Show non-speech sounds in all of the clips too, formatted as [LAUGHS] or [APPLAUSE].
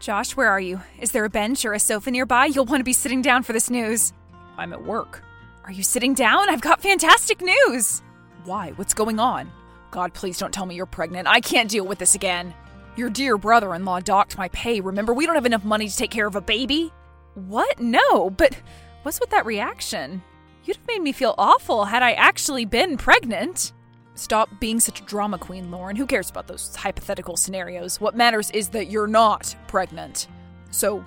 Josh, where are you? Is there a bench or a sofa nearby? You'll want to be sitting down for this news. I'm at work. Are you sitting down? I've got fantastic news. Why? What's going on? God, please don't tell me you're pregnant. I can't deal with this again. Your dear brother in law docked my pay. Remember, we don't have enough money to take care of a baby. What? No, but what's with that reaction? You'd have made me feel awful had I actually been pregnant. Stop being such a drama queen, Lauren. Who cares about those hypothetical scenarios? What matters is that you're not pregnant. So,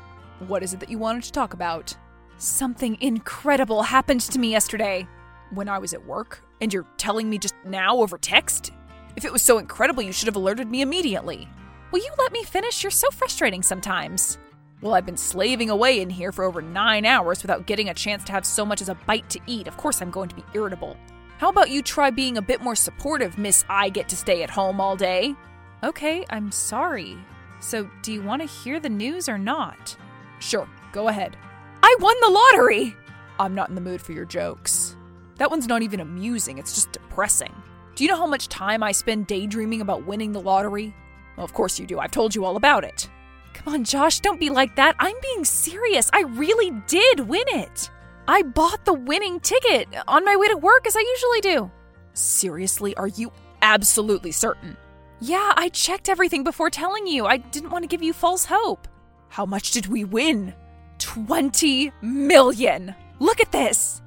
what is it that you wanted to talk about? Something incredible happened to me yesterday. When I was at work? And you're telling me just now over text? If it was so incredible, you should have alerted me immediately. Will you let me finish? You're so frustrating sometimes. Well, I've been slaving away in here for over nine hours without getting a chance to have so much as a bite to eat. Of course, I'm going to be irritable. How about you try being a bit more supportive, Miss I get to stay at home all day? Okay, I'm sorry. So, do you want to hear the news or not? Sure, go ahead. I won the lottery! I'm not in the mood for your jokes. That one's not even amusing, it's just depressing. Do you know how much time I spend daydreaming about winning the lottery? Well, of course you do. I've told you all about it. Come on, Josh, don't be like that. I'm being serious. I really did win it. I bought the winning ticket on my way to work as I usually do. Seriously, are you absolutely certain? Yeah, I checked everything before telling you. I didn't want to give you false hope. How much did we win? 20 million. Look at this.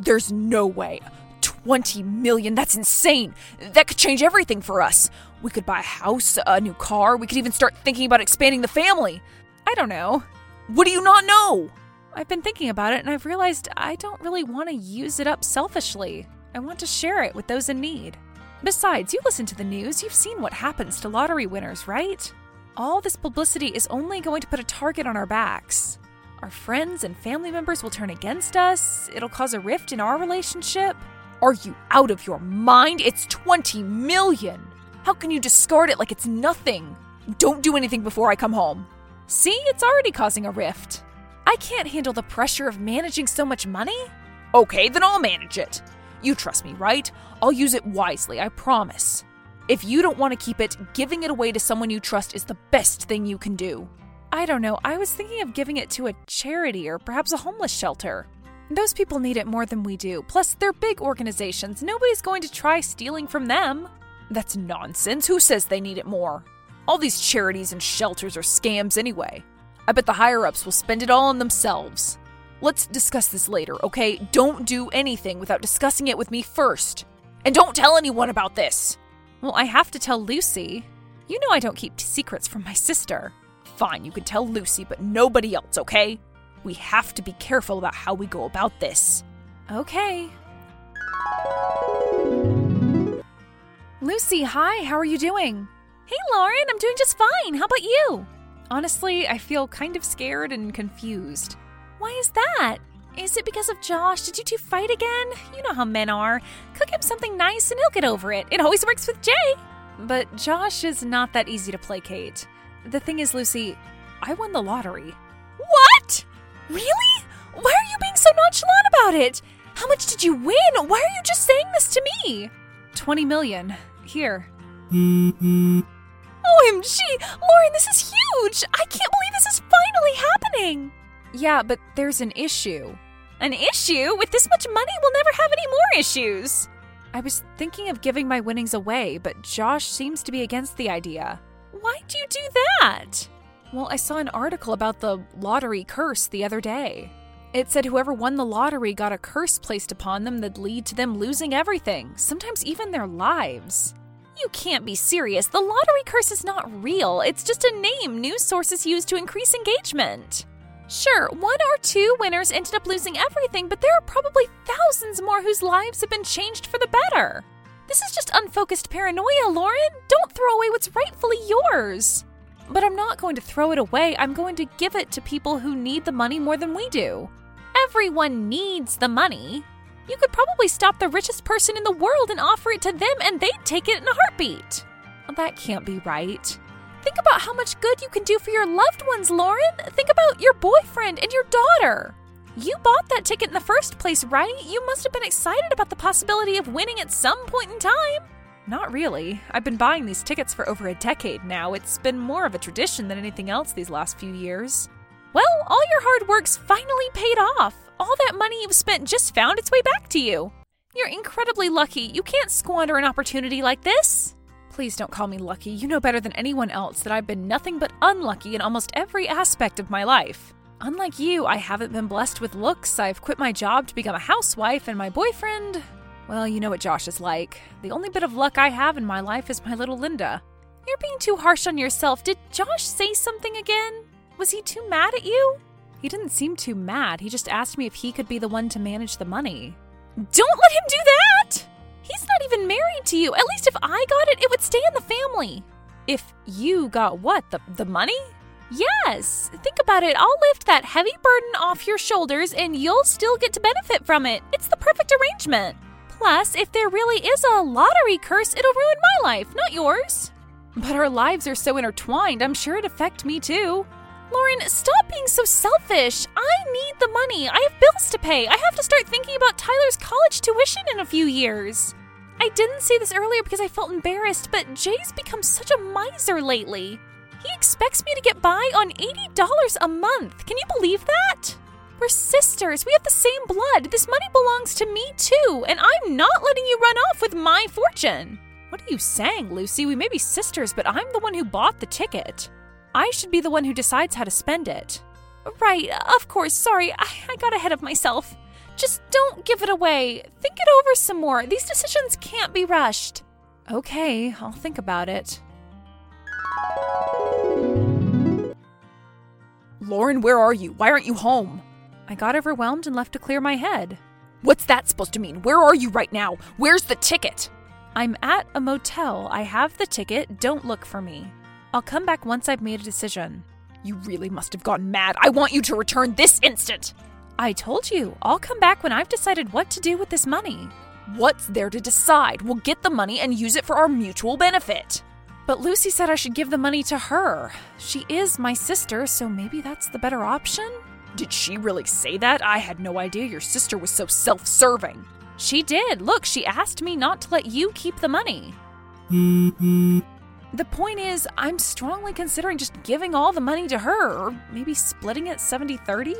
There's no way. 20 million? That's insane. That could change everything for us. We could buy a house, a new car. We could even start thinking about expanding the family. I don't know. What do you not know? I've been thinking about it and I've realized I don't really want to use it up selfishly. I want to share it with those in need. Besides, you listen to the news, you've seen what happens to lottery winners, right? All this publicity is only going to put a target on our backs. Our friends and family members will turn against us, it'll cause a rift in our relationship. Are you out of your mind? It's 20 million! How can you discard it like it's nothing? Don't do anything before I come home. See, it's already causing a rift. I can't handle the pressure of managing so much money. Okay, then I'll manage it. You trust me, right? I'll use it wisely, I promise. If you don't want to keep it, giving it away to someone you trust is the best thing you can do. I don't know. I was thinking of giving it to a charity or perhaps a homeless shelter. Those people need it more than we do. Plus, they're big organizations. Nobody's going to try stealing from them. That's nonsense. Who says they need it more? All these charities and shelters are scams anyway. I bet the higher ups will spend it all on themselves. Let's discuss this later, okay? Don't do anything without discussing it with me first. And don't tell anyone about this. Well, I have to tell Lucy. You know I don't keep secrets from my sister. Fine, you can tell Lucy, but nobody else, okay? We have to be careful about how we go about this. Okay. Lucy, hi, how are you doing? Hey, Lauren, I'm doing just fine. How about you? Honestly, I feel kind of scared and confused. Why is that? Is it because of Josh? Did you two fight again? You know how men are. Cook him something nice and he'll get over it. It always works with Jay. But Josh is not that easy to placate. The thing is, Lucy, I won the lottery. What? Really? Why are you being so nonchalant about it? How much did you win? Why are you just saying this to me? 20 million. Here. OMG! Lauren, this is huge! I can't believe this is finally happening! Yeah, but there's an issue. An issue? With this much money, we'll never have any more issues. I was thinking of giving my winnings away, but Josh seems to be against the idea. Why do you do that? Well, I saw an article about the lottery curse the other day. It said whoever won the lottery got a curse placed upon them that'd lead to them losing everything, sometimes even their lives. You can't be serious. The lottery curse is not real. It's just a name news sources use to increase engagement. Sure, one or two winners ended up losing everything, but there are probably thousands more whose lives have been changed for the better. This is just unfocused paranoia, Lauren. Don't throw away what's rightfully yours. But I'm not going to throw it away. I'm going to give it to people who need the money more than we do. Everyone needs the money. You could probably stop the richest person in the world and offer it to them, and they'd take it in a heartbeat. That can't be right. Think about how much good you can do for your loved ones, Lauren. Think about your boyfriend and your daughter. You bought that ticket in the first place, right? You must have been excited about the possibility of winning at some point in time. Not really. I've been buying these tickets for over a decade now. It's been more of a tradition than anything else these last few years. Well, all your hard work's finally paid off. All that money you've spent just found its way back to you. You're incredibly lucky. You can't squander an opportunity like this. Please don't call me lucky. You know better than anyone else that I've been nothing but unlucky in almost every aspect of my life. Unlike you, I haven't been blessed with looks. I've quit my job to become a housewife, and my boyfriend. Well, you know what Josh is like. The only bit of luck I have in my life is my little Linda. You're being too harsh on yourself. Did Josh say something again? Was he too mad at you? He didn't seem too mad. He just asked me if he could be the one to manage the money. Don't let him do that! He's not even married to you. At least if I got it, it would stay in the family. If you got what? The, the money? Yes. Think about it. I'll lift that heavy burden off your shoulders and you'll still get to benefit from it. It's the perfect arrangement. Plus, if there really is a lottery curse, it'll ruin my life, not yours. But our lives are so intertwined, I'm sure it'd affect me too. Lauren, stop being so selfish. I need the money. I have bills to pay. I have to start thinking about Tyler's college tuition in a few years. I didn't say this earlier because I felt embarrassed, but Jay's become such a miser lately. He expects me to get by on $80 a month. Can you believe that? We're sisters. We have the same blood. This money belongs to me too, and I'm not letting you run off with my fortune. What are you saying, Lucy? We may be sisters, but I'm the one who bought the ticket. I should be the one who decides how to spend it. Right, of course. Sorry, I, I got ahead of myself. Just don't give it away. Think it over some more. These decisions can't be rushed. Okay, I'll think about it. Lauren, where are you? Why aren't you home? I got overwhelmed and left to clear my head. What's that supposed to mean? Where are you right now? Where's the ticket? I'm at a motel. I have the ticket. Don't look for me. I'll come back once I've made a decision. You really must have gone mad. I want you to return this instant. I told you, I'll come back when I've decided what to do with this money. What's there to decide? We'll get the money and use it for our mutual benefit. But Lucy said I should give the money to her. She is my sister, so maybe that's the better option? Did she really say that? I had no idea your sister was so self serving. She did. Look, she asked me not to let you keep the money. The point is, I'm strongly considering just giving all the money to her, or maybe splitting it 70 30.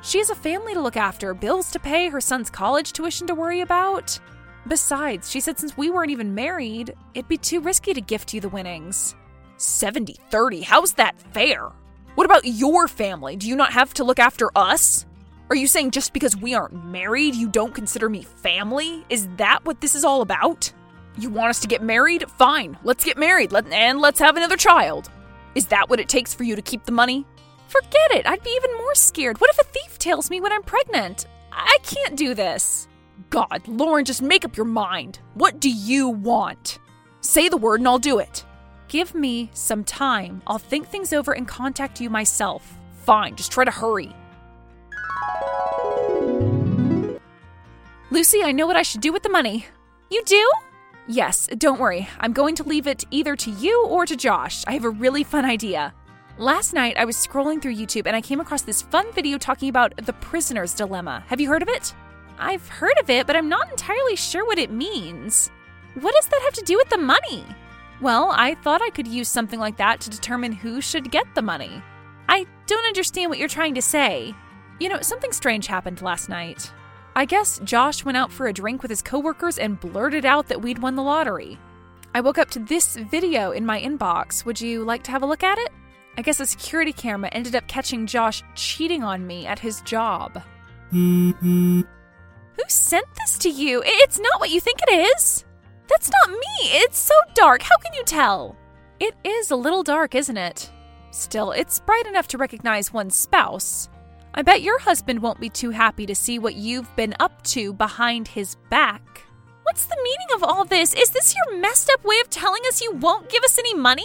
She has a family to look after, bills to pay, her son's college tuition to worry about. Besides, she said since we weren't even married, it'd be too risky to gift you the winnings. 70 30? How's that fair? What about your family? Do you not have to look after us? Are you saying just because we aren't married, you don't consider me family? Is that what this is all about? You want us to get married? Fine, let's get married let, and let's have another child. Is that what it takes for you to keep the money? Forget it. I'd be even more scared. What if a thief tails me when I'm pregnant? I can't do this. God, Lauren, just make up your mind. What do you want? Say the word and I'll do it. Give me some time. I'll think things over and contact you myself. Fine, just try to hurry. Lucy, I know what I should do with the money. You do? Yes, don't worry. I'm going to leave it either to you or to Josh. I have a really fun idea. Last night, I was scrolling through YouTube and I came across this fun video talking about the prisoner's dilemma. Have you heard of it? I've heard of it, but I'm not entirely sure what it means. What does that have to do with the money? Well, I thought I could use something like that to determine who should get the money. I don't understand what you're trying to say. You know, something strange happened last night. I guess Josh went out for a drink with his coworkers and blurted out that we'd won the lottery. I woke up to this video in my inbox. Would you like to have a look at it? I guess a security camera ended up catching Josh cheating on me at his job. Who sent this to you? It's not what you think it is. That's not me. It's so dark. How can you tell? It is a little dark, isn't it? Still, it's bright enough to recognize one's spouse. I bet your husband won't be too happy to see what you've been up to behind his back. What's the meaning of all this? Is this your messed up way of telling us you won't give us any money?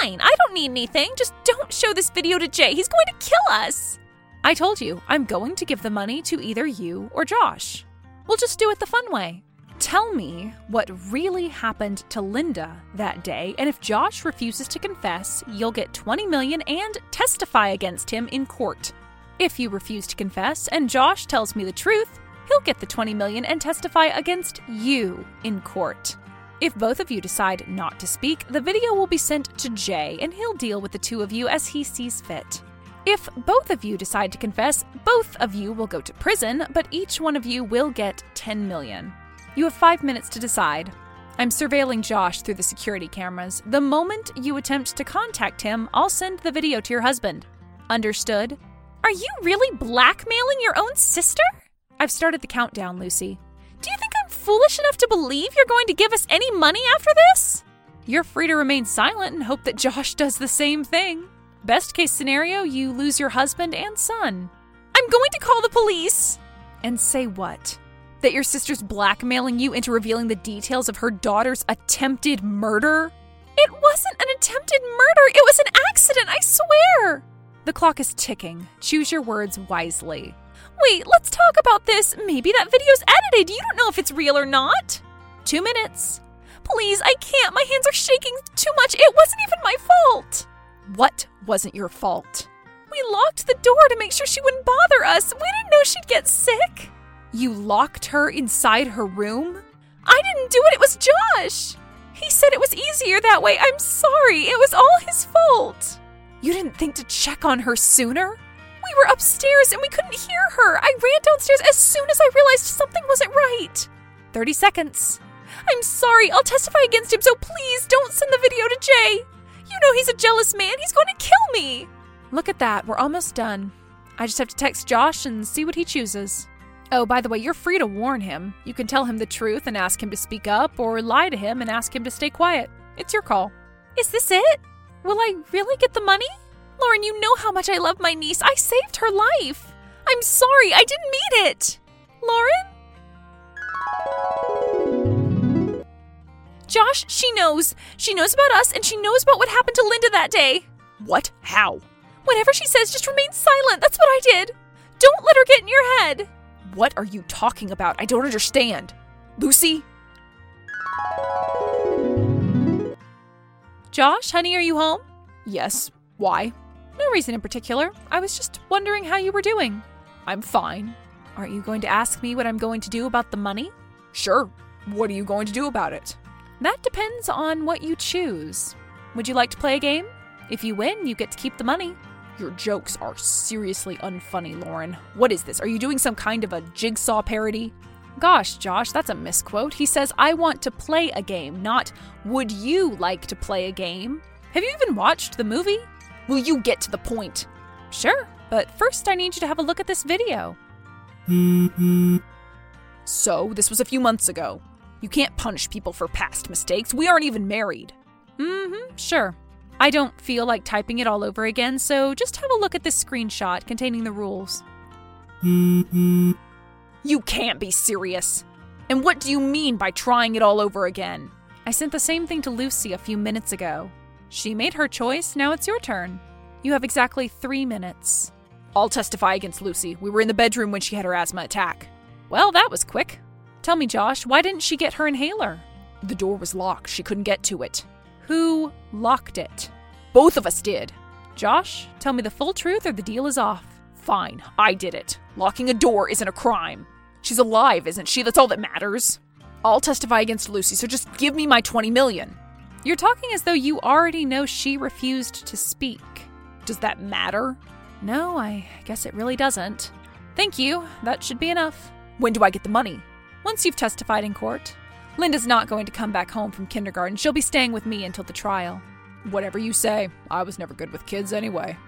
Fine, I don't need anything. Just don't show this video to Jay. He's going to kill us. I told you, I'm going to give the money to either you or Josh. We'll just do it the fun way. Tell me what really happened to Linda that day, and if Josh refuses to confess, you'll get 20 million and testify against him in court. If you refuse to confess and Josh tells me the truth, he'll get the 20 million and testify against you in court. If both of you decide not to speak, the video will be sent to Jay and he'll deal with the two of you as he sees fit. If both of you decide to confess, both of you will go to prison, but each one of you will get 10 million. You have 5 minutes to decide. I'm surveilling Josh through the security cameras. The moment you attempt to contact him, I'll send the video to your husband. Understood? Are you really blackmailing your own sister? I've started the countdown, Lucy. Do you think I'm foolish enough to believe you're going to give us any money after this? You're free to remain silent and hope that Josh [LAUGHS] does the same thing. Best case scenario, you lose your husband and son. I'm going to call the police. And say what? That your sister's blackmailing you into revealing the details of her daughter's attempted murder? It wasn't an attempted murder, it was an accident, I swear. The clock is ticking. Choose your words wisely. Wait, let's talk about this. Maybe that video's edited. You don't know if it's real or not. Two minutes. Please, I can't. My hands are shaking too much. It wasn't even my fault. What wasn't your fault? We locked the door to make sure she wouldn't bother us. We didn't know she'd get sick. You locked her inside her room? I didn't do it. It was Josh. He said it was easier that way. I'm sorry. It was all his fault. You didn't think to check on her sooner? We were upstairs and we couldn't hear her. I ran downstairs as soon as I realized something wasn't right. 30 seconds. I'm sorry. I'll testify against him, so please don't send the video to Jay. You know he's a jealous man. He's going to kill me. Look at that. We're almost done. I just have to text Josh and see what he chooses. Oh, by the way, you're free to warn him. You can tell him the truth and ask him to speak up, or lie to him and ask him to stay quiet. It's your call. Is this it? Will I really get the money? Lauren, you know how much I love my niece. I saved her life. I'm sorry, I didn't mean it. Lauren? Josh, she knows. She knows about us and she knows about what happened to Linda that day. What? How? Whatever she says, just remain silent. That's what I did. Don't let her get in your head. What are you talking about? I don't understand. Lucy? Josh, honey, are you home? Yes. Why? No reason in particular. I was just wondering how you were doing. I'm fine. Aren't you going to ask me what I'm going to do about the money? Sure. What are you going to do about it? That depends on what you choose. Would you like to play a game? If you win, you get to keep the money. Your jokes are seriously unfunny, Lauren. What is this? Are you doing some kind of a jigsaw parody? Gosh, Josh, that's a misquote. He says, I want to play a game, not, would you like to play a game? Have you even watched the movie? Will you get to the point? Sure, but first I need you to have a look at this video. So, this was a few months ago. You can't punish people for past mistakes. We aren't even married. Mm hmm, sure. I don't feel like typing it all over again, so just have a look at this screenshot containing the rules. You can't be serious. And what do you mean by trying it all over again? I sent the same thing to Lucy a few minutes ago. She made her choice, now it's your turn. You have exactly three minutes. I'll testify against Lucy. We were in the bedroom when she had her asthma attack. Well, that was quick. Tell me, Josh, why didn't she get her inhaler? The door was locked. She couldn't get to it. Who locked it? Both of us did. Josh, tell me the full truth or the deal is off. Fine, I did it. Locking a door isn't a crime. She's alive, isn't she? That's all that matters. I'll testify against Lucy, so just give me my 20 million. You're talking as though you already know she refused to speak. Does that matter? No, I guess it really doesn't. Thank you. That should be enough. When do I get the money? Once you've testified in court. Linda's not going to come back home from kindergarten. She'll be staying with me until the trial. Whatever you say. I was never good with kids anyway.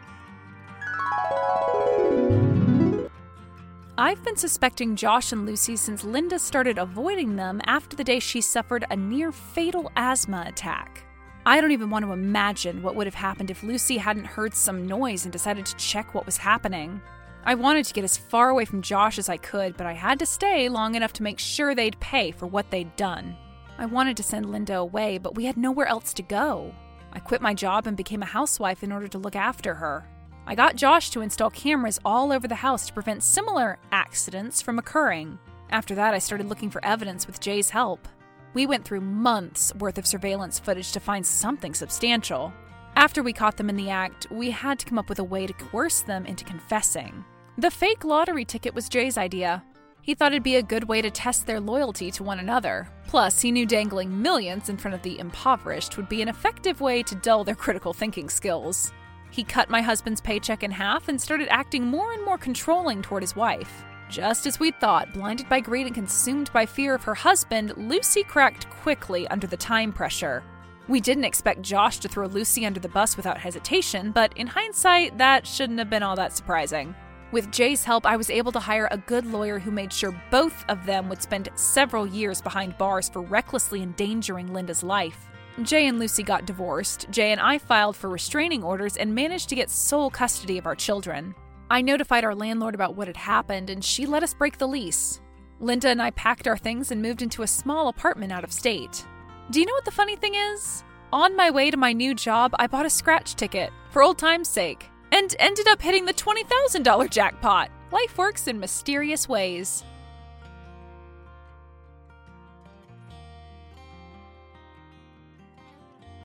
I've been suspecting Josh and Lucy since Linda started avoiding them after the day she suffered a near fatal asthma attack. I don't even want to imagine what would have happened if Lucy hadn't heard some noise and decided to check what was happening. I wanted to get as far away from Josh as I could, but I had to stay long enough to make sure they'd pay for what they'd done. I wanted to send Linda away, but we had nowhere else to go. I quit my job and became a housewife in order to look after her. I got Josh to install cameras all over the house to prevent similar accidents from occurring. After that, I started looking for evidence with Jay's help. We went through months worth of surveillance footage to find something substantial. After we caught them in the act, we had to come up with a way to coerce them into confessing. The fake lottery ticket was Jay's idea. He thought it'd be a good way to test their loyalty to one another. Plus, he knew dangling millions in front of the impoverished would be an effective way to dull their critical thinking skills. He cut my husband's paycheck in half and started acting more and more controlling toward his wife. Just as we'd thought, blinded by greed and consumed by fear of her husband, Lucy cracked quickly under the time pressure. We didn't expect Josh to throw Lucy under the bus without hesitation, but in hindsight, that shouldn't have been all that surprising. With Jay's help, I was able to hire a good lawyer who made sure both of them would spend several years behind bars for recklessly endangering Linda's life. Jay and Lucy got divorced. Jay and I filed for restraining orders and managed to get sole custody of our children. I notified our landlord about what had happened, and she let us break the lease. Linda and I packed our things and moved into a small apartment out of state. Do you know what the funny thing is? On my way to my new job, I bought a scratch ticket for old time's sake and ended up hitting the $20,000 jackpot. Life works in mysterious ways.